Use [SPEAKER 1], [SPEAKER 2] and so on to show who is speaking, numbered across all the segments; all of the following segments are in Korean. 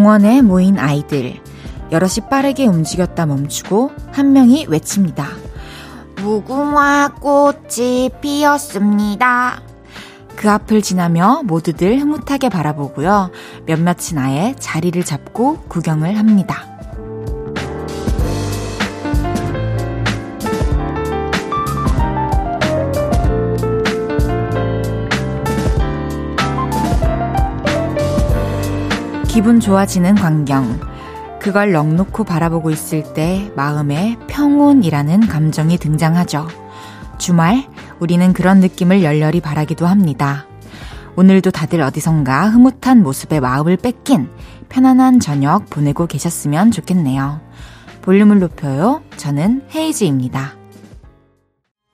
[SPEAKER 1] 공원에 모인 아이들. 여럿이 빠르게 움직였다 멈추고 한 명이 외칩니다.
[SPEAKER 2] 무궁화 꽃이 피었습니다.
[SPEAKER 1] 그 앞을 지나며 모두들 흐뭇하게 바라보고요. 몇몇이 아예 자리를 잡고 구경을 합니다. 기분 좋아지는 광경. 그걸 넉놓고 바라보고 있을 때 마음에 평온이라는 감정이 등장하죠. 주말, 우리는 그런 느낌을 열렬히 바라기도 합니다. 오늘도 다들 어디선가 흐뭇한 모습에 마음을 뺏긴 편안한 저녁 보내고 계셨으면 좋겠네요. 볼륨을 높여요. 저는 헤이즈입니다.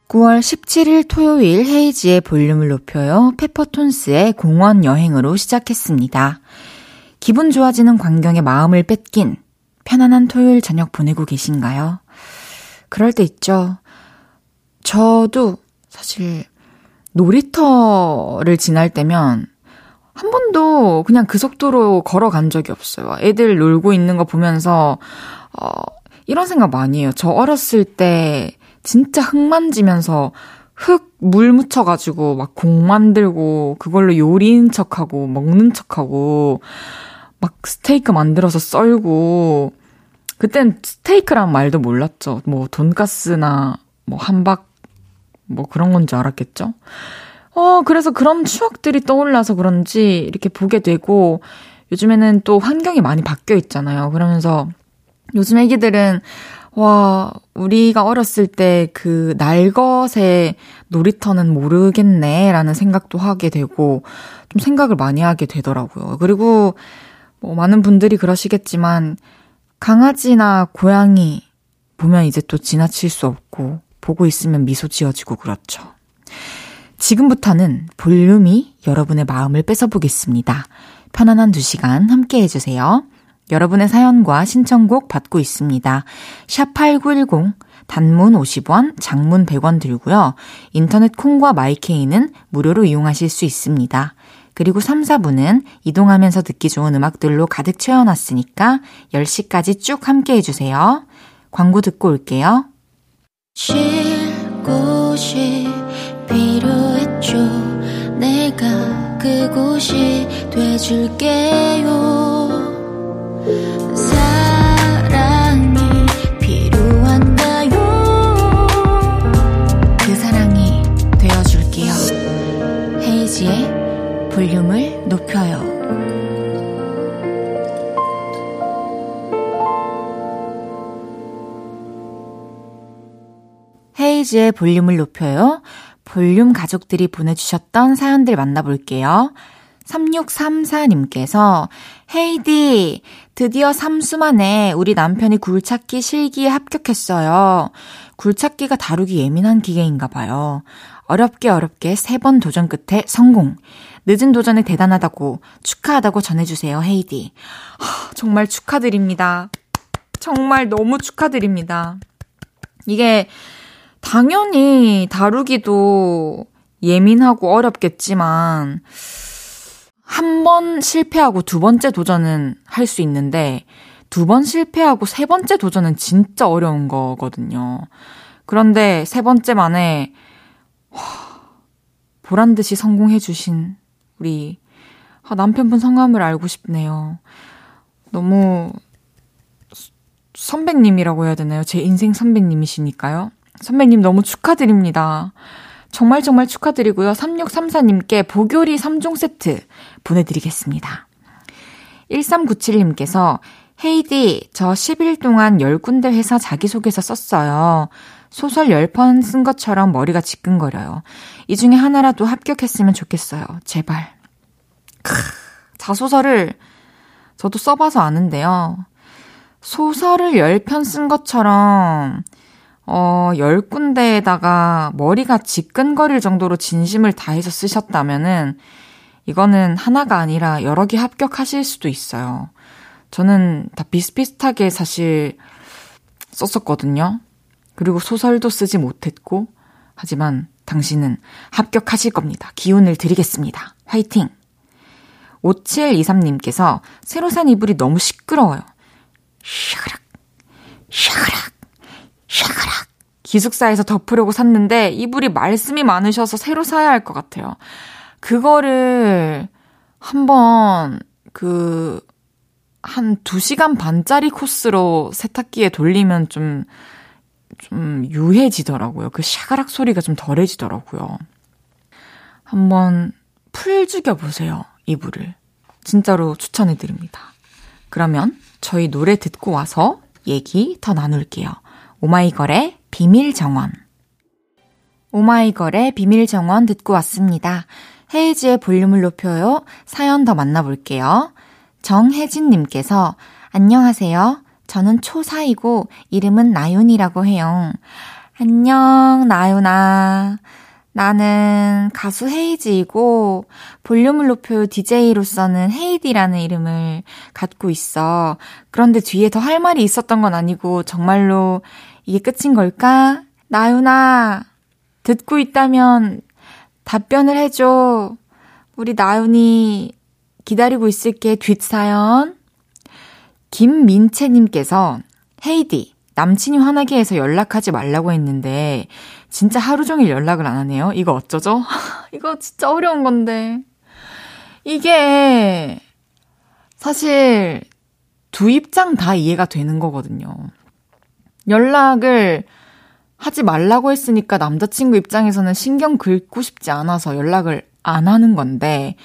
[SPEAKER 1] 9월 17일 토요일 헤이지의 볼륨을 높여요. 페퍼톤스의 공원 여행으로 시작했습니다. 기분 좋아지는 광경에 마음을 뺏긴 편안한 토요일 저녁 보내고 계신가요? 그럴 때 있죠. 저도 사실 놀이터를 지날 때면 한 번도 그냥 그 속도로 걸어간 적이 없어요. 애들 놀고 있는 거 보면서, 어, 이런 생각 많이 해요. 저 어렸을 때 진짜 흙 만지면서 흙 물 묻혀가지고 막 공 만들고 그걸로 요리인 척하고 먹는 척하고 막 스테이크 만들어서 썰고 그땐 스테이크란 말도 몰랐죠. 뭐 돈가스나 뭐 함박 뭐 그런 건 줄 알았겠죠. 어, 그래서 그런 추억들이 떠올라서 그런지 이렇게 보게 되고 요즘에는 또 환경이 많이 바뀌어 있잖아요. 그러면서 요즘 애기들은 와, 우리가 어렸을 때 그 날것의 놀이터는 모르겠네 라는 생각도 하게 되고 좀 생각을 많이 하게 되더라고요. 그리고 뭐 많은 분들이 그러시겠지만 강아지나 고양이 보면 이제 또 지나칠 수 없고 보고 있으면 미소 지어지고 그렇죠. 지금부터는 볼륨이 여러분의 마음을 뺏어보겠습니다. 편안한 두 시간 함께 해주세요. 여러분의 사연과 신청곡 받고 있습니다. 샵 8910, 단문 50원, 장문 100원 들고요. 인터넷 콩과 마이케이는 무료로 이용하실 수 있습니다. 그리고 3, 4부는 이동하면서 듣기 좋은 음악들로 가득 채워놨으니까 10시까지 쭉 함께 해주세요. 광고 듣고 올게요.
[SPEAKER 3] 쉴 곳이 필요했죠. 내가 그곳이 돼줄게요.
[SPEAKER 1] 볼륨을 높여요. 헤이즈의 볼륨을 높여요. 볼륨 가족들이 보내주셨던 사연들 만나볼게요. 3634님께서, 헤이디, 드디어 3수 만에 우리 남편이 굴착기 실기에 합격했어요. 굴착기가 다루기 예민한 기계인가 봐요. 어렵게 어렵게 세 번 도전 끝에 성공. 늦은 도전에 대단하다고 축하하다고 전해주세요, 헤이디. 하, 정말 축하드립니다. 정말 너무 축하드립니다. 이게 당연히 다루기도 예민하고 어렵겠지만 한 번 실패하고 두 번째 도전은 할 수 있는데 두 번 실패하고 세 번째 도전은 진짜 어려운 거거든요. 그런데 세 번째 만에 보란 듯이 성공해 주신 우리 아, 남편분 성함을 알고 싶네요. 너무 선배님이라고 해야 되나요? 제 인생 선배님이시니까요. 선배님 너무 축하드립니다. 정말 정말 축하드리고요. 3634님께 보교리 3종 세트 보내드리겠습니다. 1397님께서 헤이디, 저 10일 동안 10군데 회사 자기소개서 썼어요. 소설 10번 쓴 것처럼 머리가 지끈거려요. 이 중에 하나라도 합격했으면 좋겠어요. 제발. 크, 자소서를 저도 써봐서 아는데요. 소설을 10편 쓴 것처럼, 어, 10군데에다가 머리가 지끈거릴 정도로 진심을 다해서 쓰셨다면은, 이거는 하나가 아니라 여러 개 합격하실 수도 있어요. 저는 다 비슷비슷하게 사실 썼었거든요. 그리고 소설도 쓰지 못했고, 하지만 당신은 합격하실 겁니다. 기운을 드리겠습니다. 화이팅! 5723님께서 새로 산 이불이 너무 시끄러워요. 샤그락, 샤그락, 샤그락. 기숙사에서 덮으려고 샀는데 이불이 말씀이 많으셔서 새로 사야 할 것 같아요. 그거를 한번 그, 한 2시간 반짜리 코스로 세탁기에 돌리면 좀, 좀 유해지더라고요. 그 샤가락 소리가 좀 덜해지더라고요. 한번 풀 죽여보세요. 이불을. 진짜로 추천해드립니다. 그러면 저희 노래 듣고 와서 얘기 더 나눌게요. 오마이걸의 비밀 정원. 오마이걸의 비밀 정원 듣고 왔습니다. 헤이즈의 볼륨을 높여요. 사연 더 만나볼게요. 정혜진님께서 안녕하세요. 저는 초4이고 이름은 나윤이라고 해요. 안녕, 나윤아. 나는 가수 헤이즈이고 볼륨을 높여 DJ로서는 헤이디라는 이름을 갖고 있어. 그런데 뒤에 더 할 말이 있었던 건 아니고 정말로 이게 끝인 걸까? 나윤아, 듣고 있다면 답변을 해줘. 우리 나윤이 기다리고 있을게 뒷사연. 김민채님께서 헤이디, 남친이 화나게 해서 연락하지 말라고 했는데 진짜 하루 종일 연락을 안 하네요. 이거 어쩌죠? 이거 진짜 어려운 건데. 이게 사실 두 입장 다 이해가 되는 거거든요. 연락을 하지 말라고 했으니까 남자친구 입장에서는 신경 긁고 싶지 않아서 연락을 안 하는 건데,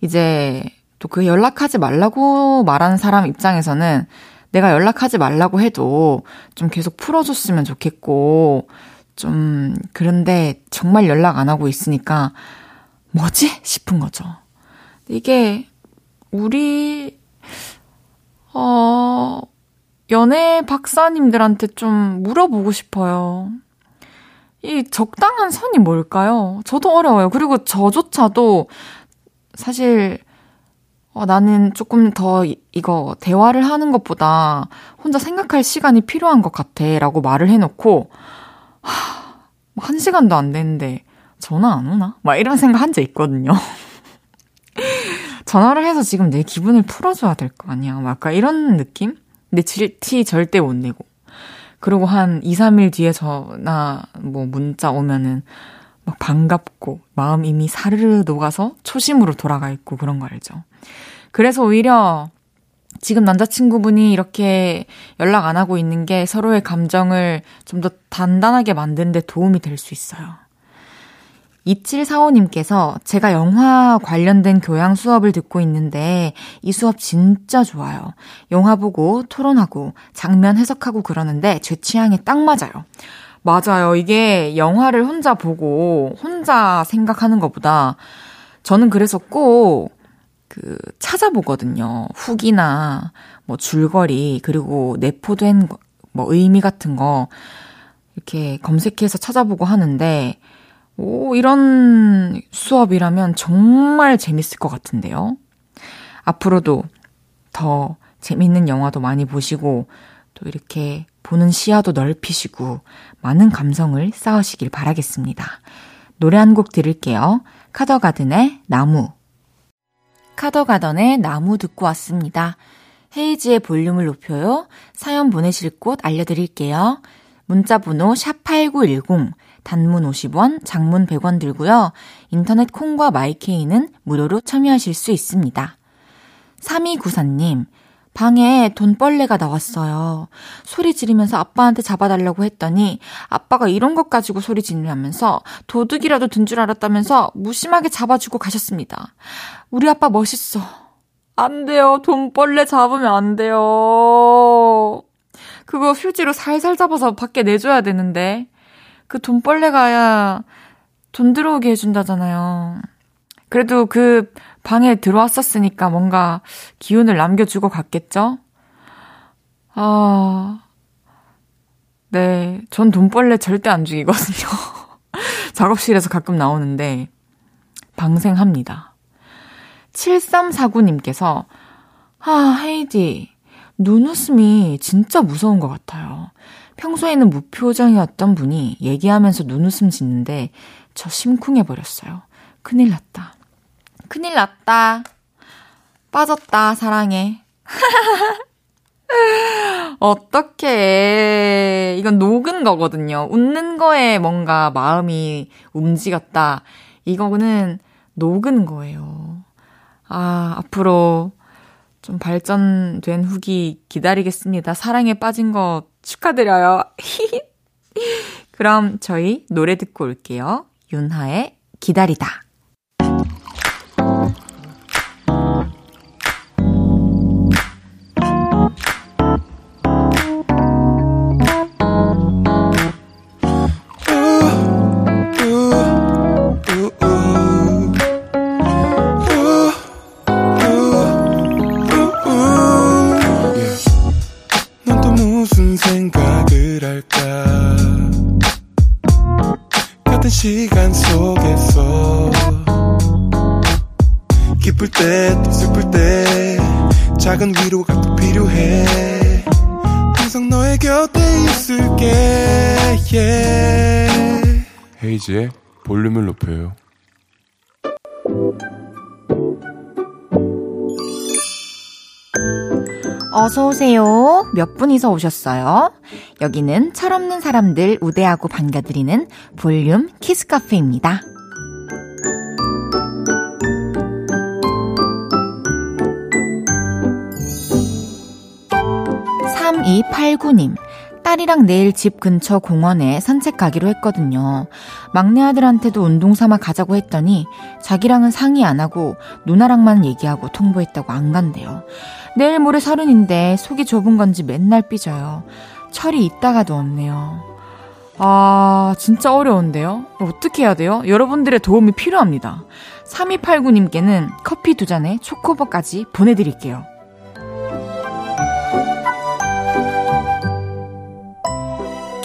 [SPEAKER 1] 이제 또 그 연락하지 말라고 말하는 사람 입장에서는 내가 연락하지 말라고 해도 좀 계속 풀어줬으면 좋겠고, 좀, 그런데 정말 연락 안 하고 있으니까, 뭐지? 싶은 거죠. 이게, 우리, 어, 연애 박사님들한테 좀 물어보고 싶어요. 이 적당한 선이 뭘까요? 저도 어려워요. 그리고 저조차도 사실 어, 나는 조금 더 이거 대화를 하는 것보다 혼자 생각할 시간이 필요한 것 같아 라고 말을 해놓고 하, 한 시간도 안 됐는데 전화 안 오나? 막 이런 생각 한 적 있거든요. 전화를 해서 지금 내 기분을 풀어줘야 될 거 아니야. 막 약간 이런 느낌? 근데 티 절대 못 내고. 그리고 한 2, 3일 뒤에 전화, 뭐 문자 오면은 막 반갑고, 마음 이미 사르르 녹아서 초심으로 돌아가 있고 그런 거 알죠. 그래서 오히려 지금 남자친구분이 이렇게 연락 안 하고 있는 게 서로의 감정을 좀 더 단단하게 만드는 데 도움이 될 수 있어요. 2745님께서 제가 영화 관련된 교양 수업을 듣고 있는데 이 수업 진짜 좋아요. 영화 보고 토론하고 장면 해석하고 그러는데 제 취향에 딱 맞아요. 맞아요. 이게 영화를 혼자 보고 혼자 생각하는 것보다 저는 그래서 꼭 그 찾아보거든요. 후기나 뭐 줄거리 그리고 내포된 뭐 의미 같은 거 이렇게 검색해서 찾아보고 하는데 오, 이런 수업이라면 정말 재밌을 것 같은데요. 앞으로도 더 재밌는 영화도 많이 보시고, 또 이렇게 보는 시야도 넓히시고, 많은 감성을 쌓으시길 바라겠습니다. 노래 한 곡 들을게요. 카더가든의 나무. 카더가든의 나무 듣고 왔습니다. 헤이지의 볼륨을 높여요. 사연 보내실 곳 알려드릴게요. 문자 번호 샵8910, 단문 50원, 장문 100원 들고요. 인터넷 콩과 마이케이는 무료로 참여하실 수 있습니다. 3294님, 방에 돈벌레가 나왔어요. 소리 지르면서 아빠한테 잡아달라고 했더니 아빠가 이런 것 가지고 소리 지르면서 도둑이라도 든 줄 알았다면서 무심하게 잡아주고 가셨습니다. 우리 아빠 멋있어. 안 돼요. 돈벌레 잡으면 안 돼요. 그거 휴지로 살살 잡아서 밖에 내줘야 되는데. 그 돈벌레가 돈 들어오게 해준다잖아요. 그래도 그 방에 들어왔었으니까 뭔가 기운을 남겨주고 갔겠죠? 아, 네. 전 돈벌레 절대 안 죽이거든요. 작업실에서 가끔 나오는데, 방생합니다. 7349님께서, 아, 헤이디, 눈웃음이 진짜 무서운 것 같아요. 평소에는 무표정이었던 분이 얘기하면서 눈웃음 짓는데 저 심쿵해버렸어요. 큰일 났다. 큰일 났다.
[SPEAKER 4] 빠졌다, 사랑해. 어떻게 이건 녹은 거거든요. 웃는 거에 뭔가 마음이 움직였다. 이거는 녹은 거예요. 아, 앞으로 좀 발전된 후기 기다리겠습니다. 사랑에 빠진 거 축하드려요. 그럼 저희 노래 듣고 올게요. 윤하의 기다리다.
[SPEAKER 5] 헤이지의 볼륨을 높여요.
[SPEAKER 1] 어서오세요. 몇 분이서 오셨어요? 여기는 철없는 사람들 우대하고 반겨드리는 볼륨 키스카페입니다. 3289님. 딸이랑 내일 집 근처 공원에 산책 가기로 했거든요. 막내 아들한테도 운동 삼아 가자고 했더니 자기랑은 상의 안 하고 누나랑만 얘기하고 통보했다고 안 간대요. 내일 모레 서른인데 속이 좁은 건지 맨날 삐져요. 철이 있다가도 없네요. 아, 진짜 어려운데요? 어떻게 해야 돼요? 여러분들의 도움이 필요합니다. 3289님께는 커피 두 잔에 초코버까지 보내드릴게요.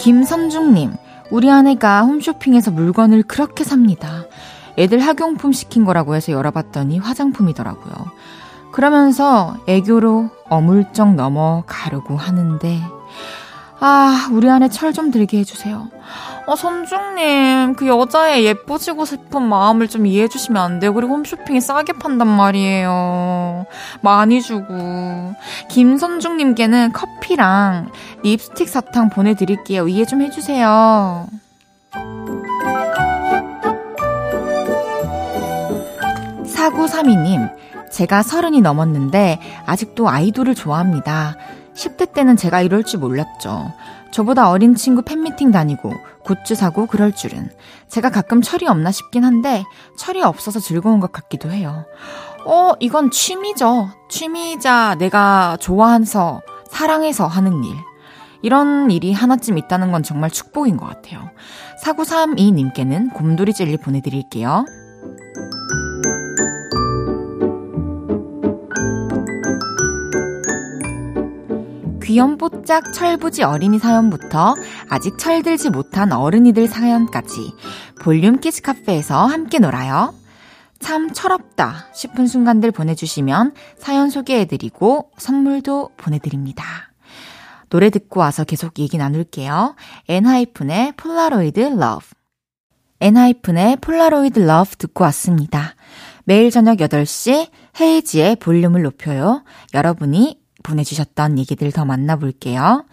[SPEAKER 1] 김선중님, 우리 아내가 홈쇼핑에서 물건을 그렇게 삽니다. 애들 학용품 시킨 거라고 해서 열어봤더니 화장품이더라고요. 그러면서 애교로 어물쩍 넘어가려고 하는데, 아, 우리 아내 철좀 들게 해주세요. 어, 선중님, 그 여자의 예뻐지고 싶은 마음을 좀 이해해 주시면 안 돼요? 그리고 홈쇼핑이 싸게 판단 말이에요. 많이 주고. 김선중님께는 커피랑 립스틱 사탕 보내드릴게요. 이해 좀 해주세요. 사구삼이님, 제가 서른이 넘었는데 아직도 아이돌을 좋아합니다. 10대 때는 제가 이럴 줄 몰랐죠. 저보다 어린 친구 팬미팅 다니고 굿즈 사고 그럴 줄은. 제가 가끔 철이 없나 싶긴 한데 철이 없어서 즐거운 것 같기도 해요. 어, 이건 취미죠. 취미이자 내가 좋아해서 사랑해서 하는 일. 이런 일이 하나쯤 있다는 건 정말 축복인 것 같아요. 4932님께는 곰돌이 젤리 보내드릴게요. 귀염뽀짝 철부지 어린이 사연부터 아직 철들지 못한 어른이들 사연까지 볼륨 키즈 카페에서 함께 놀아요. 참 철없다 싶은 순간들 보내주시면 사연 소개해드리고 선물도 보내드립니다. 노래 듣고 와서 계속 얘기 나눌게요. 엔하이픈의 Polaroid Love. 엔하이픈의 Polaroid Love 듣고 왔습니다. 매일 저녁 8시 헤이즈의 볼륨을 높여요. 여러분이 보내주셨던 얘기들 더 만나볼게요.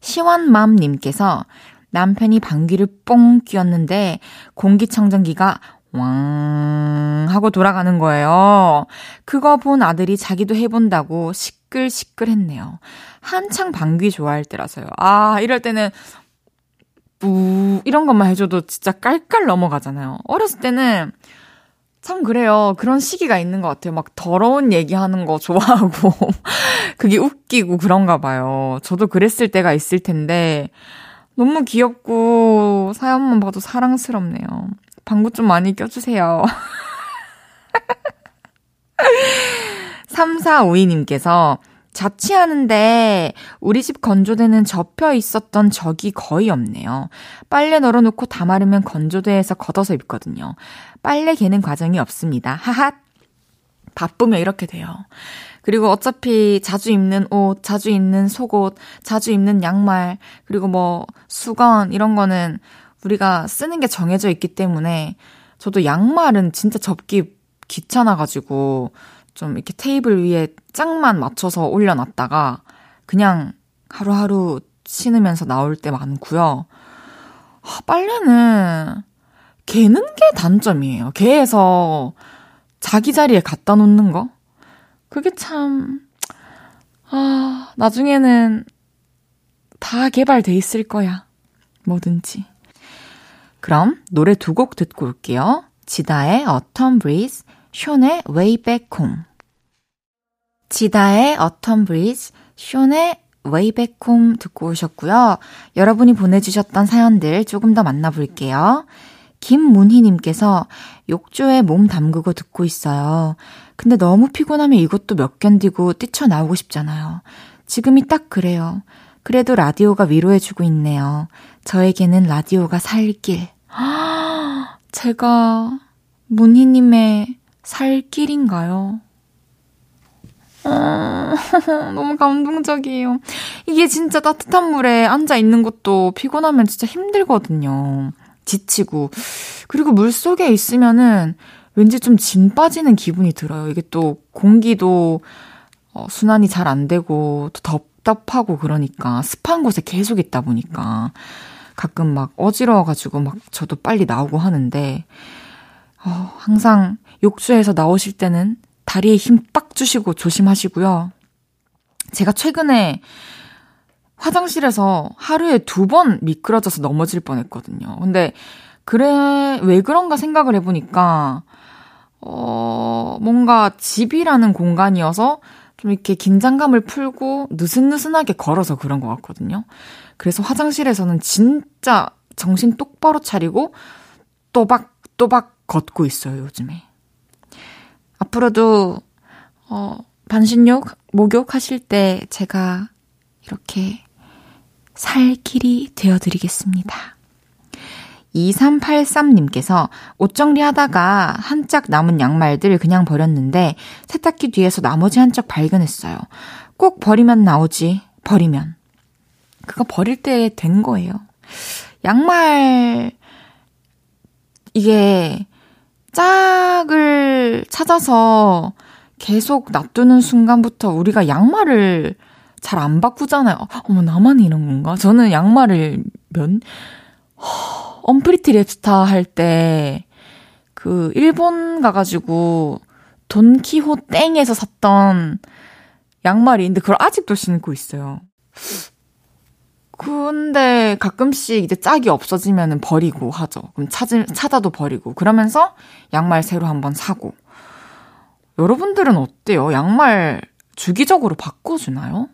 [SPEAKER 1] 시원맘님께서 남편이 방귀를 뽕 뀌었는데 공기청정기가 왕 하고 돌아가는 거예요. 그거 본 아들이 자기도 해본다고 시끌시끌 했네요. 한창 방귀 좋아할 때라서요. 아, 이럴 때는 뿌 이런 것만 해줘도 진짜 깔깔 넘어가잖아요. 어렸을 때는 참 그래요. 그런 시기가 있는 것 같아요. 막 더러운 얘기하는 거 좋아하고 그게 웃기고 그런가 봐요. 저도 그랬을 때가 있을 텐데 너무 귀엽고 사연만 봐도 사랑스럽네요. 방구 좀 많이 껴주세요. 3452님께서 자취하는데 우리 집 건조대는 접혀 있었던 적이 거의 없네요. 빨래 널어놓고 다 마르면 건조대에서 걷어서 입거든요. 빨래 개는 과정이 없습니다. 하핫. 바쁘면 이렇게 돼요. 그리고 어차피 자주 입는 옷, 자주 입는 속옷, 자주 입는 양말, 그리고 뭐 수건 이런 거는 우리가 쓰는 게 정해져 있기 때문에 저도 양말은 진짜 접기 귀찮아가지고 좀 이렇게 테이블 위에 짝만 맞춰서 올려놨다가 그냥 하루하루 신으면서 나올 때 많고요. 아, 빨래는 개는 게 단점이에요. 개에서 자기 자리에 갖다 놓는 거? 그게 참, 아, 나중에는 다 개발돼 있을 거야. 뭐든지. 그럼 노래 두 곡 듣고 올게요. 지다의 Autumn Breeze, 숀의 Way Back Home. 지다의 Autumn Breeze, 숀의 Way Back Home 듣고 오셨고요. 여러분이 보내주셨던 사연들 조금 더 만나볼게요. 김문희님께서 욕조에 몸 담그고 듣고 있어요. 근데 너무 피곤하면 이것도 몇 견디고 뛰쳐나오고 싶잖아요. 지금이 딱 그래요. 그래도 라디오가 위로해주고 있네요. 저에게는 라디오가 살 길. 제가 문희님의 살 길인가요? 어, 너무 감동적이에요. 이게 진짜 따뜻한 물에 앉아 있는 것도 피곤하면 진짜 힘들거든요. 지치고. 그리고 물 속에 있으면은 왠지 좀 진 빠지는 기분이 들어요. 이게 또 공기도 어, 순환이 잘 안 되고 또 답답하고 그러니까 습한 곳에 계속 있다 보니까 가끔 막 어지러워가지고 막 저도 빨리 나오고 하는데 어, 항상 욕조에서 나오실 때는 다리에 힘 빡 주시고 조심하시고요. 제가 최근에 화장실에서 하루에 두 번 미끄러져서 넘어질 뻔 했거든요. 근데 그래 왜 그런가 생각을 해보니까 어 뭔가 집이라는 공간이어서 좀 이렇게 긴장감을 풀고 느슨느슨하게 걸어서 그런 것 같거든요. 그래서 화장실에서는 진짜 정신 똑바로 차리고 또박또박 걷고 있어요 요즘에. 앞으로도 어 반신욕 목욕 하실 때 제가 이렇게 살 길이 되어 드리겠습니다. 2383님께서 옷 정리하다가 한 짝 남은 양말들 그냥 버렸는데 세탁기 뒤에서 나머지 한 짝 발견했어요. 꼭 버리면 나오지, 버리면. 그거 버릴 때 된 거예요. 양말, 이게 짝을 찾아서 계속 놔두는 순간부터 우리가 양말을 잘 안 바꾸잖아요. 어머, 나만 이런 건가? 저는 양말을 몇, 허, 언프리티 랩스타 할 때, 그, 일본 가가지고, 돈키호 땡에서 샀던 양말이 있는데, 그걸 아직도 신고 있어요. 근데 가끔씩 이제 짝이 없어지면 버리고 하죠. 그럼 찾을, 찾아도 버리고. 그러면서 양말 새로 한번 사고. 여러분들은 어때요? 양말 주기적으로 바꿔주나요?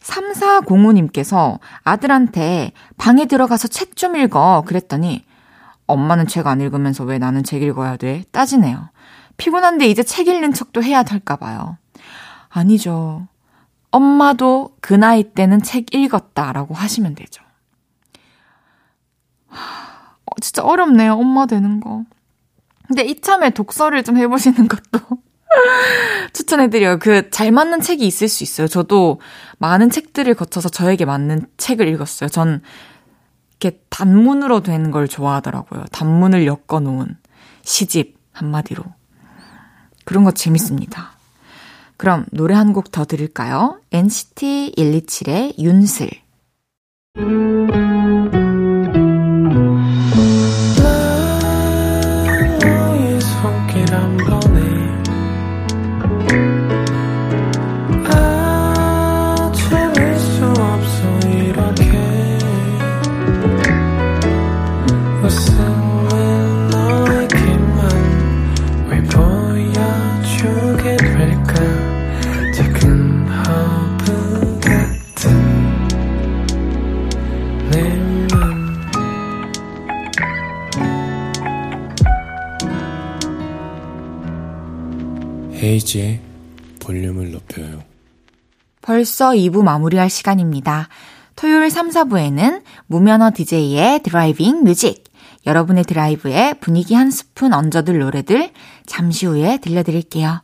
[SPEAKER 1] 3405님께서 아들한테 방에 들어가서 책 좀 읽어 그랬더니 엄마는 책 안 읽으면서 왜 나는 책 읽어야 돼? 따지네요. 피곤한데 이제 책 읽는 척도 해야 될까 봐요. 아니죠. 엄마도 그 나이 때는 책 읽었다라고 하시면 되죠. 어, 진짜 어렵네요. 엄마 되는 거. 근데 이참에 독서를 좀 해보시는 것도 추천해드려요. 그 잘 맞는 책이 있을 수 있어요. 저도 많은 책들을 거쳐서 저에게 맞는 책을 읽었어요. 전 이렇게 단문으로 된 걸 좋아하더라고요. 단문을 엮어 놓은 시집 한마디로. 그런 거 재밌습니다. 그럼 노래 한 곡 더 들을까요? NCT 127의 윤슬. 벌써 2부 마무리할 시간입니다. 토요일 3, 4부에는 무면허 DJ의 driving music, 여러분의 드라이브에 분위기 한 스푼 얹어둘 노래들 잠시 후에 들려드릴게요.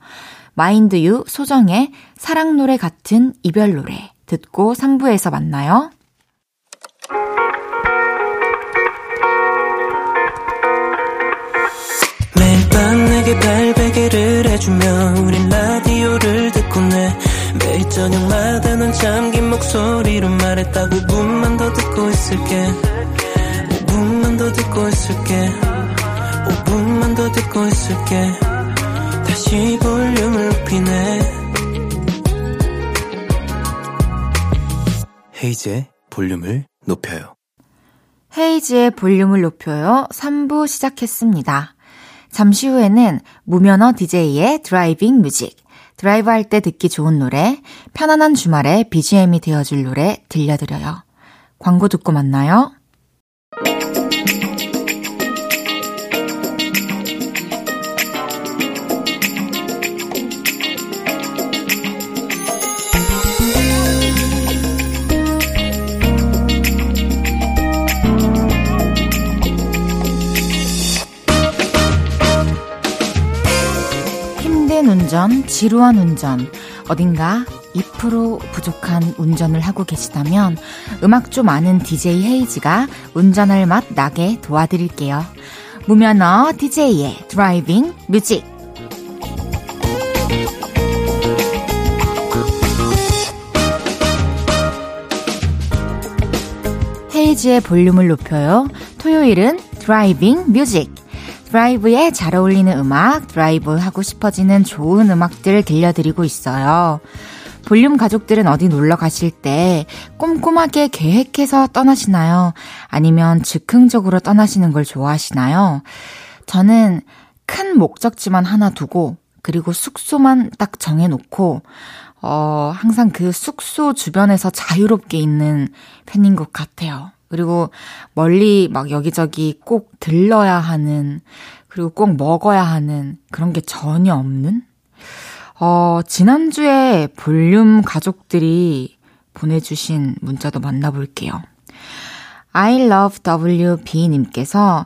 [SPEAKER 1] 마인드유 소정의 사랑 노래 같은 이별 노래 듣고 3부에서 만나요. 매일 밤 내게 발베개를
[SPEAKER 6] 해주며 우린 라디오를 듣고 내 매일 저녁마다 넌 잠긴 목소리로 말했다 5분만 더 듣고 있을게 5분만 더 듣고 있을게 5분만 더 듣고 있을게 다시 볼륨을 높이네
[SPEAKER 7] 헤이즈의 볼륨을 높여요.
[SPEAKER 1] 헤이즈의 볼륨을 높여요. 3부 시작했습니다. 잠시 후에는 무면허 DJ의 driving music, 드라이브 할 때 듣기 좋은 노래, 편안한 주말에 BGM이 되어줄 노래 들려드려요. 광고 듣고 만나요. 운전, 지루한 운전, 어딘가 2% 부족한 운전을 하고 계시다면 음악 좀 아는 DJ 헤이즈가 운전할 맛 나게 도와드릴게요. 무면허 DJ의 driving music. 헤이즈의 볼륨을 높여요. 토요일은 driving music. 드라이브에 잘 어울리는 음악, 드라이브 하고 싶어지는 좋은 음악들 들려드리고 있어요. 볼륨 가족들은 어디 놀러 가실 때 꼼꼼하게 계획해서 떠나시나요? 아니면 즉흥적으로 떠나시는 걸 좋아하시나요? 저는 큰 목적지만 하나 두고, 그리고 숙소만 딱 정해놓고, 어, 항상 그 숙소 주변에서 자유롭게 있는 편인 것 같아요. 그리고 멀리 막 여기저기 꼭 들러야 하는, 그리고 꼭 먹어야 하는 그런 게 전혀 없는? 어, 지난주에 볼륨 가족들이 보내주신 문자도 만나볼게요. I love WB님께서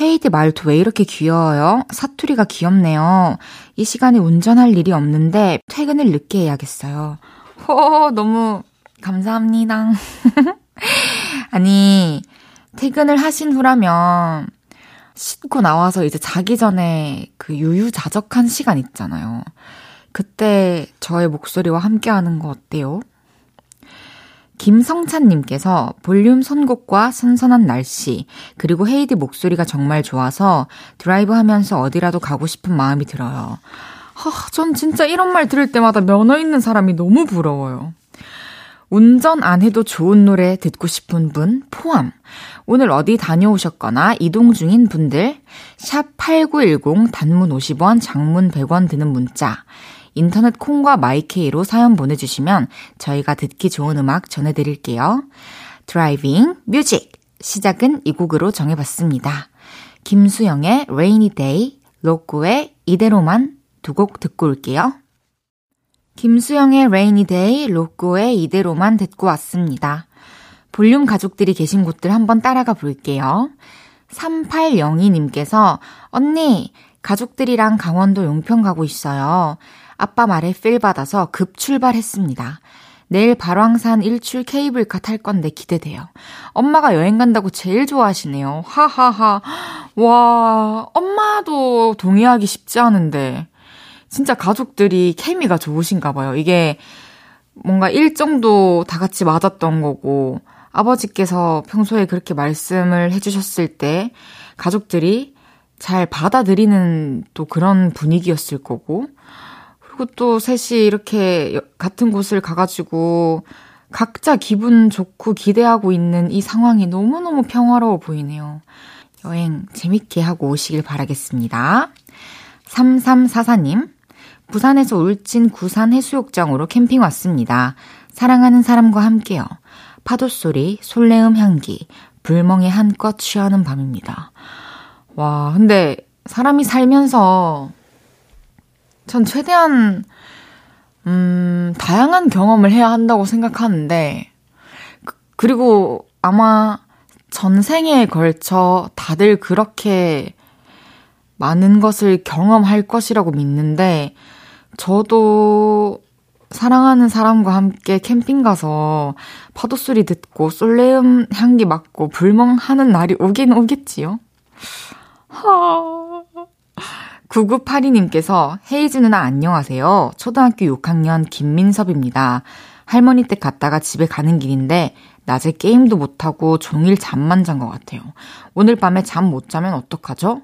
[SPEAKER 1] 헤이드 말투 왜 이렇게 귀여워요? 사투리가 귀엽네요. 이 시간에 운전할 일이 없는데 퇴근을 늦게 해야겠어요. 호, 너무 감사합니다. 아니, 퇴근을 하신 후라면 씻고 나와서 이제 자기 전에 그 유유자적한 시간 있잖아요. 그때 저의 목소리와 함께 하는 거 어때요? 김성찬님께서 볼륨 선곡과 선선한 날씨, 그리고 헤이디 목소리가 정말 좋아서 드라이브 하면서 어디라도 가고 싶은 마음이 들어요. 하, 전 진짜 이런 말 들을 때마다 면허 있는 사람이 너무 부러워요. 운전 안 해도 좋은 노래 듣고 싶은 분 포함. 오늘 어디 다녀오셨거나 이동 중인 분들, 샵 8910 단문 50원, 장문 100원 드는 문자, 인터넷 콩과 마이 K로 사연 보내 주시면 저희가 듣기 좋은 음악 전해 드릴게요. driving music 시작은 이 곡으로 정해 봤습니다. 김수영의 Rainy Day, 로꼬의 이대로만 두 곡 듣고 올게요. 김수영의 Rainy Day, 로꼬의 이대로만 듣고 왔습니다. 볼륨 가족들이 계신 곳들 한번 따라가 볼게요. 3802님께서 언니 가족들이랑 강원도 용평 가고 있어요. 아빠 말에 필 받아서 급 출발했습니다. 내일 발왕산 일출 케이블카 탈 건데 기대돼요. 엄마가 여행 간다고 제일 좋아하시네요. 하하하. 와, 엄마도 동의하기 쉽지 않은데. 진짜 가족들이 케미가 좋으신가 봐요. 이게 뭔가 일정도 다 같이 맞았던 거고, 아버지께서 평소에 그렇게 말씀을 해주셨을 때, 가족들이 잘 받아들이는 또 그런 분위기였을 거고, 그리고 또 셋이 이렇게 같은 곳을 가가지고 각자 기분 좋고 기대하고 있는 이 상황이 너무너무 평화로워 보이네요. 여행 재밌게 하고 오시길 바라겠습니다. 3344님, 부산에서 울진 구산 해수욕장으로 캠핑 왔습니다. 사랑하는 사람과 함께요. 파도 소리, 솔레음 향기, 불멍에 한껏 취하는 밤입니다. 와, 근데 사람이 살면서 전 최대한, 음, 다양한 경험을 해야 한다고 생각하는데, 그, 그리고 아마 전생에 걸쳐 다들 그렇게 많은 것을 경험할 것이라고 믿는데, 저도 사랑하는 사람과 함께 캠핑 가서 파도 소리 듣고 솔레음 향기 맡고 불멍하는 날이 오긴 오겠지요? 하... 9982님께서 헤이즈 누나 안녕하세요. 초등학교 6학년 김민섭입니다. 할머니 댁 갔다가 집에 가는 길인데 낮에 게임도 못하고 종일 잠만 잔 것 같아요. 오늘 밤에 잠 못 자면 어떡하죠?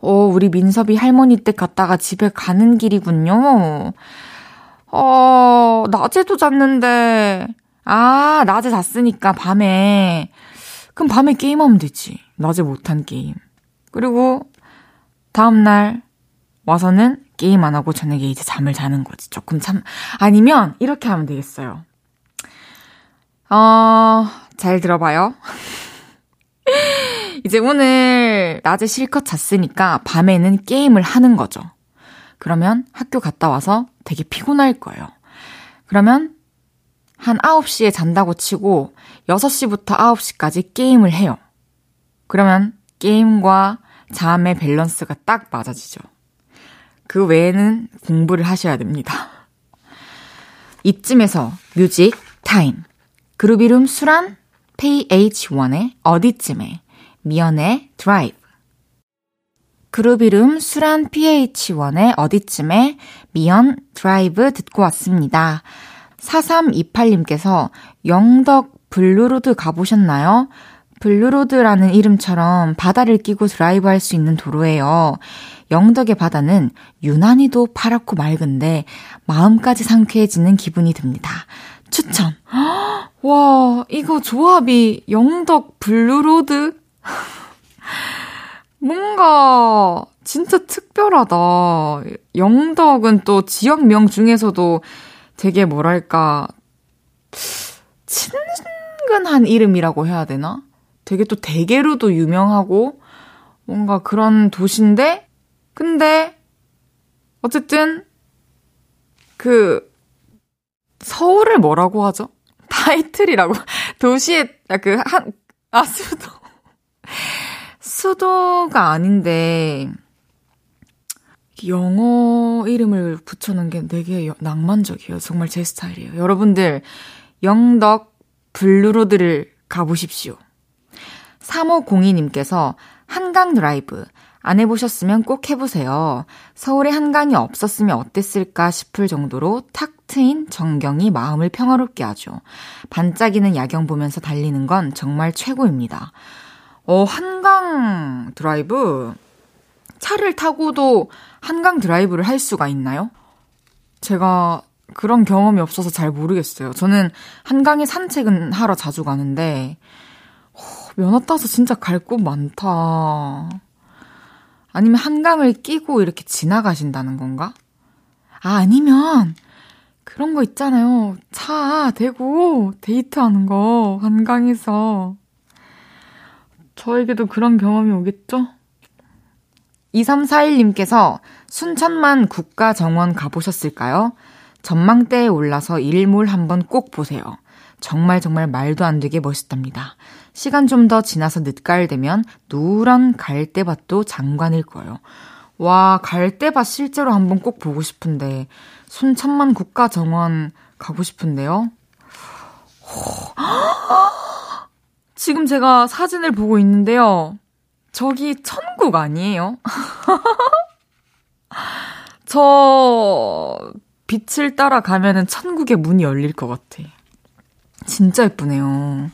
[SPEAKER 1] 어, 우리 민섭이 할머니 댁 갔다가 집에 가는 길이군요. 어, 낮에도 잤는데, 아, 낮에 잤으니까 밤에. 그럼 밤에 게임하면 되지. 낮에 못한 게임. 그리고 다음날 와서는 게임 안 하고 저녁에 이제 잠을 자는 거지. 조금 참, 아니면 이렇게 하면 되겠어요. 어, 잘 들어봐요. 이제 오늘 낮에 실컷 잤으니까 밤에는 게임을 하는 거죠. 그러면 학교 갔다 와서 되게 피곤할 거예요. 그러면 한 9시에 잔다고 치고 6시부터 9시까지 게임을 해요. 그러면 게임과 잠의 밸런스가 딱 맞아지죠. 그 외에는 공부를 하셔야 됩니다. 이쯤에서 music time. 그룹 이름 수란 PH1의 어디쯤에 미연의 드라이브. 그룹 이름 수란 PH1의 어디쯤에 미연 드라이브 듣고 왔습니다. 4328님께서 영덕 블루로드 가보셨나요? 블루로드라는 이름처럼 바다를 끼고 드라이브 할 수 있는 도로예요. 영덕의 바다는 유난히도 파랗고 맑은데 마음까지 상쾌해지는 기분이 듭니다. 추천. 와, 이거 조합이 영덕 블루로드? 뭔가 진짜 특별하다. 영덕은 또 지역명 중에서도 되게 뭐랄까, 친근한 이름이라고 해야 되나? 되게 또 대게로도 유명하고 뭔가 그런 도시인데, 근데 어쨌든 그 서울을 뭐라고 하죠? 타이틀이라고 도시의 그 한아 수도 수도가 아닌데 영어 이름을 붙여놓은 게 되게 낭만적이에요. 정말 제 스타일이에요. 여러분들 영덕 블루로드를 가보십시오. 3502님께서 한강 드라이브 안 해보셨으면 꼭 해보세요. 서울에 한강이 없었으면 어땠을까 싶을 정도로 탁 트인 전경이 마음을 평화롭게 하죠. 반짝이는 야경 보면서 달리는 건 정말 최고입니다. 어, 한강 드라이브? 차를 타고도 한강 드라이브를 할 수가 있나요? 제가 그런 경험이 없어서 잘 모르겠어요. 저는 한강에 산책은 하러 자주 가는데, 어, 면허 따서 진짜 갈 곳 많다. 아니면 한강을 끼고 이렇게 지나가신다는 건가? 아, 아니면 그런 거 있잖아요. 차 대고 데이트하는 거 한강에서. 저에게도 그런 경험이 오겠죠? 2341님께서 순천만 국가정원 가보셨을까요? 전망대에 올라서 일몰 한번 꼭 보세요. 정말 정말 말도 안 되게 멋있답니다. 시간 좀 더 지나서 늦가을 되면 누런 갈대밭도 장관일 거예요. 와, 갈대밭 실제로 한번 꼭 보고 싶은데, 순천만 국가정원 가고 싶은데요. 지금 제가 사진을 보고 있는데요. 저기 천국 아니에요? 저 빛을 따라 가면은 천국의 문이 열릴 것 같아. 진짜 예쁘네요.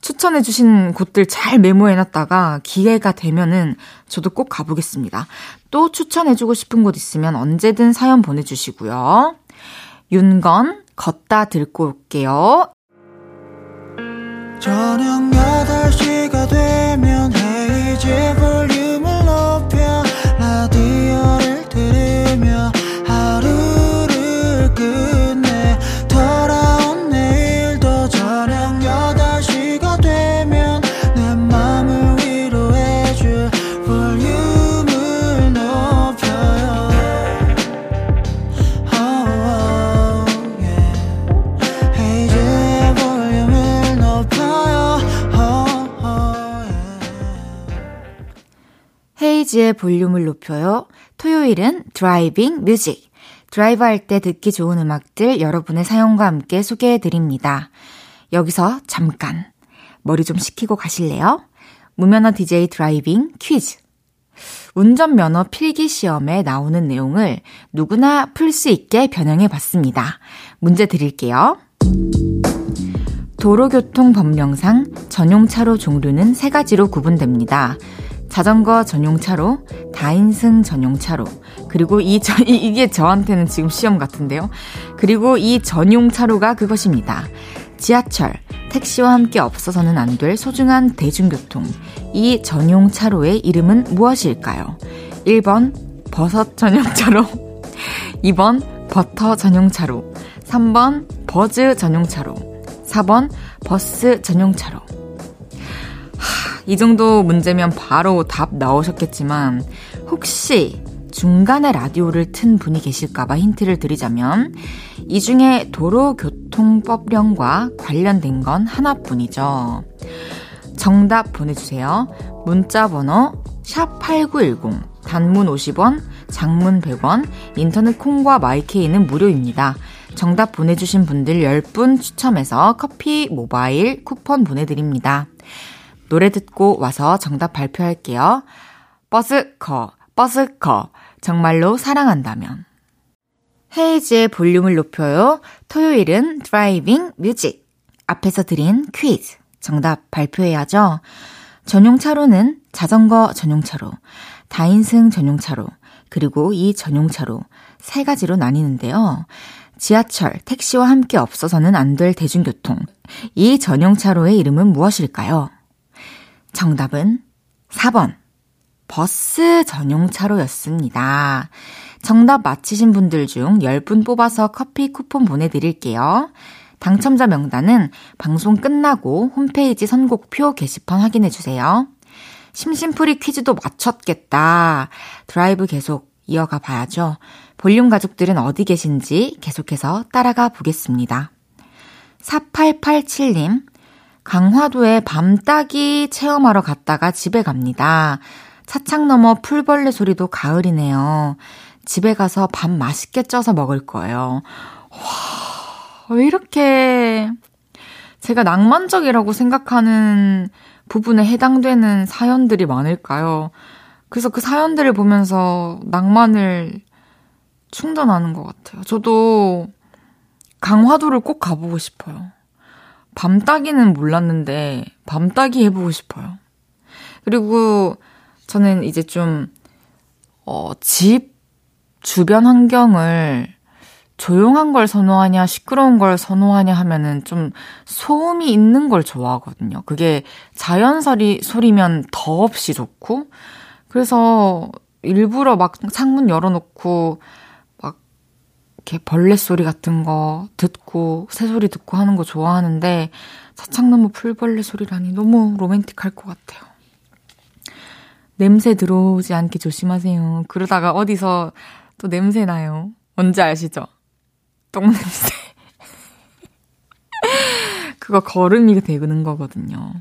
[SPEAKER 1] 추천해주신 곳들 잘 메모해놨다가 기회가 되면은 저도 꼭 가보겠습니다. 또 추천해주고 싶은 곳 있으면 언제든 사연 보내주시고요. 윤건, 걷다 들고 올게요. 저녁 8시가 되면 헤이즈 볼 헤이즈의 볼륨을 높여요. 토요일은 driving music. 드라이브 할 때 듣기 좋은 음악들 여러분의 사연과 함께 소개해 드립니다. 여기서 잠깐 머리 좀 식히고 가실래요? 무면허 DJ driving 퀴즈. 운전면허 필기 시험에 나오는 내용을 누구나 풀 수 있게 변형해 봤습니다. 문제 드릴게요. 도로교통법령상 전용차로 종류는 세 가지로 구분됩니다. 자전거 전용차로, 다인승 전용차로, 그리고 이, 저, 이 게 저한테는 지금 시험 같은데요. 그리고 이 전용차로가 그것입니다. 지하철, 택시와 함께 없어서는 안 될 소중한 대중교통. 이 전용차로의 이름은 무엇일까요? 1번, 버섯 전용차로. 2번, 버터 전용차로. 3번, 버즈 전용차로. 4번, 버스 전용차로. 하, 이 정도 문제면 바로 답 나오셨겠지만, 혹시 중간에 라디오를 튼 분이 계실까봐 힌트를 드리자면, 이 중에 도로교통법령과 관련된 건 하나뿐이죠. 정답 보내주세요. 문자번호 샵8910, 단문 50원, 장문 100원, 인터넷 콩과 마이케이는 무료입니다. 정답 보내주신 분들 10분 추첨해서 커피 모바일 쿠폰 보내드립니다. 노래 듣고 와서 정답 발표할게요. 버스커, 버스커, 정말로 사랑한다면. 헤이즈의 볼륨을 높여요. 토요일은 driving music. 앞에서 드린 퀴즈. 정답 발표해야죠. 전용차로는 자전거 전용차로, 다인승 전용차로, 그리고 이 전용차로 세 가지로 나뉘는데요. 지하철, 택시와 함께 없어서는 안 될 대중교통. 이 전용차로의 이름은 무엇일까요? 정답은 4번. 버스 전용차로였습니다. 정답 맞히신 분들 중 10분 뽑아서 커피 쿠폰 보내드릴게요. 당첨자 명단은 방송 끝나고 홈페이지 선곡표 게시판 확인해주세요. 심심풀이 퀴즈도 맞췄겠다. 드라이브 계속 이어가 봐야죠. 볼륨 가족들은 어디 계신지 계속해서 따라가 보겠습니다. 4887님, 강화도에 밤따기 체험하러 갔다가 집에 갑니다. 차창 너머 풀벌레 소리도 가을이네요. 집에 가서 밥 맛있게 쪄서 먹을 거예요. 와, 왜 이렇게 제가 낭만적이라고 생각하는 부분에 해당되는 사연들이 많을까요? 그래서 그 사연들을 보면서 낭만을 충전하는 것 같아요. 저도 강화도를 꼭 가보고 싶어요. 밤따기는 몰랐는데 밤따기 해보고 싶어요. 그리고 저는 이제 좀, 어, 집 주변 환경을 조용한 걸 선호하냐, 시끄러운 걸 선호하냐 하면은 좀 소음이 있는 걸 좋아하거든요. 그게 자연 소리, 소리면 더없이 좋고, 그래서 일부러 막 창문 열어놓고, 막, 이렇게 벌레 소리 같은 거 듣고, 새소리 듣고 하는 거 좋아하는데, 차창나무 풀벌레 소리라니 너무 로맨틱할 것 같아요. 냄새 들어오지 않게 조심하세요. 그러다가 어디서 또 냄새 나요. 뭔지 아시죠? 똥냄새. 그거 걸음이 되는 거거든요.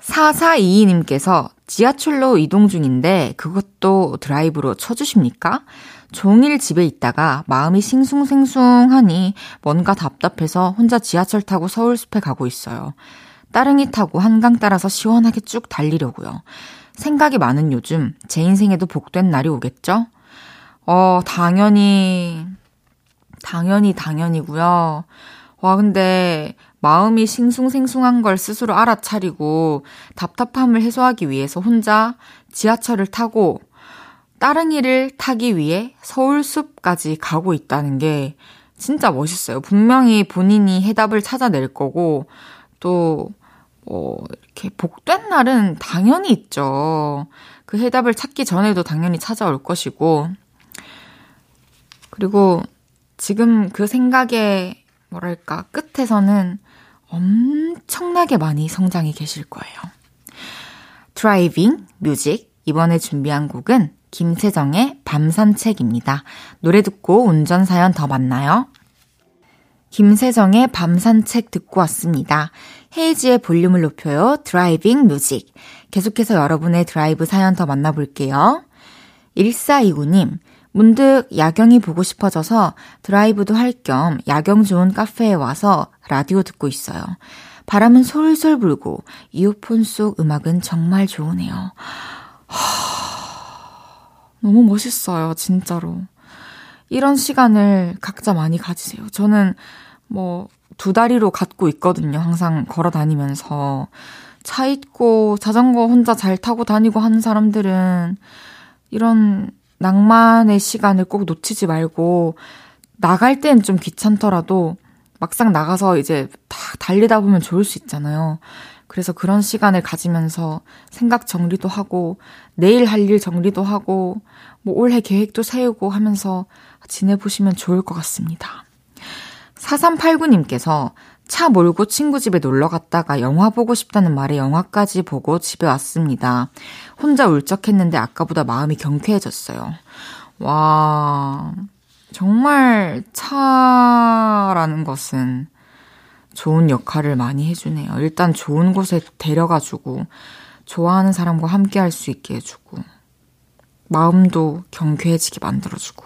[SPEAKER 1] 4422님께서 지하철로 이동 중인데 그것도 드라이브로 쳐주십니까? 종일 집에 있다가 마음이 싱숭생숭하니 뭔가 답답해서 혼자 지하철 타고 서울숲에 가고 있어요. 따릉이 타고 한강 따라서 시원하게 쭉 달리려고요. 생각이 많은 요즘 제 인생에도 복된 날이 오겠죠? 어, 당연히, 당연히, 당연이고요. 와, 근데 마음이 싱숭생숭한 걸 스스로 알아차리고 답답함을 해소하기 위해서 혼자 지하철을 타고 따릉이를 타기 위해 서울숲까지 가고 있다는 게 진짜 멋있어요. 분명히 본인이 해답을 찾아낼 거고 또 뭐, 이렇게 복된 날은 당연히 있죠. 그 해답을 찾기 전에도 당연히 찾아올 것이고. 그리고 지금 그 생각의, 뭐랄까, 끝에서는 엄청나게 많이 성장해 계실 거예요. driving music. 이번에 준비한 곡은 김세정의 밤산책입니다. 노래 듣고 운전사연 더 만나요. 김세정의 밤산책 듣고 왔습니다. 헤이즈의 볼륨을 높여요. driving music. 계속해서 여러분의 드라이브 사연 더 만나볼게요. 1429님, 문득 야경이 보고 싶어져서 드라이브도 할 겸 야경 좋은 카페에 와서 라디오 듣고 있어요. 바람은 솔솔 불고 이어폰 속 음악은 정말 좋으네요. 너무 멋있어요, 진짜로. 이런 시간을 각자 많이 가지세요. 저는 뭐 두 다리로 갖고 있거든요. 항상 걸어 다니면서. 차 있고 자전거 혼자 잘 타고 다니고 하는 사람들은 이런 낭만의 시간을 꼭 놓치지 말고 나갈 땐 좀 귀찮더라도 막상 나가서 이제 다 달리다 보면 좋을 수 있잖아요. 그래서 그런 시간을 가지면서 생각 정리도 하고 내일 할 일 정리도 하고 뭐 올해 계획도 세우고 하면서 지내보시면 좋을 것 같습니다. 4389님께서 차 몰고 친구 집에 놀러 갔다가 영화 보고 싶다는 말에 영화까지 보고 집에 왔습니다. 혼자 울적했는데 아까보다 마음이 경쾌해졌어요. 와, 정말 차라는 것은 좋은 역할을 많이 해주네요. 일단 좋은 곳에 데려가주고, 좋아하는 사람과 함께 할 수 있게 해주고, 마음도 경쾌해지게 만들어주고.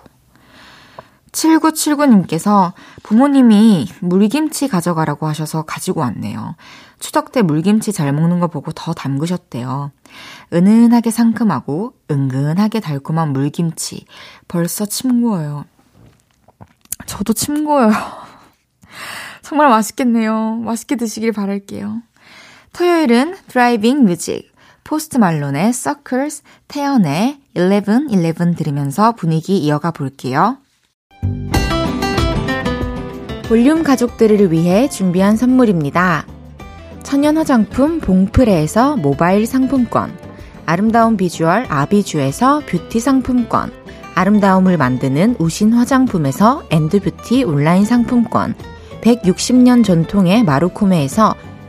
[SPEAKER 1] 7979님께서 부모님이 물김치 가져가라고 하셔서 가지고 왔네요. 추석 때 물김치 잘 먹는 거 보고 더 담그셨대요. 은은하게 상큼하고 은근하게 달콤한 물김치. 벌써 침 고여요. 저도 침 고여요. 정말 맛있겠네요. 맛있게 드시길 바랄게요. 토요일은 driving music. 포스트 말론의 Circles, 태연의 1111 들으면서 분위기 이어가 볼게요. 볼륨 가족들을 위해 준비한 선물입니다. 천연 화장품 봉프레에서 모바일 상품권, 아름다운 비주얼 아비주에서 뷰티 상품권, 아름다움을 만드는 우신 화장품에서 엔드뷰티 온라인 상품권, 160년 전통의 마루코메에서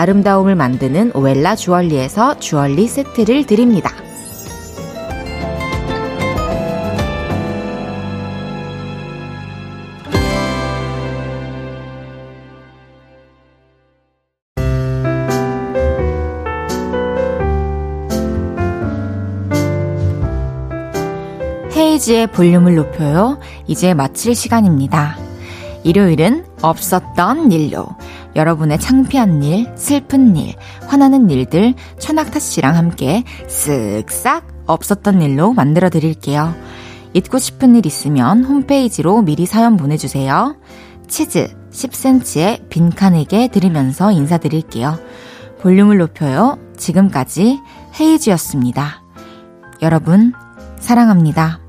[SPEAKER 1] 아름다움을 만드는 오엘라 주얼리에서 주얼리 세트를 드립니다. 헤이지의 볼륨을 높여요. 이제 마칠 시간입니다. 일요일은 없었던 일로 여러분의 창피한 일, 슬픈 일, 화나는 일들 천낙타 씨랑 함께 쓱싹 없었던 일로 만들어 드릴게요. 잊고 싶은 일 있으면 홈페이지로 미리 사연 보내주세요. 치즈 10cm의 빈칸에게 들으면서 인사드릴게요. 볼륨을 높여요. 지금까지 헤이즈였습니다. 여러분, 사랑합니다.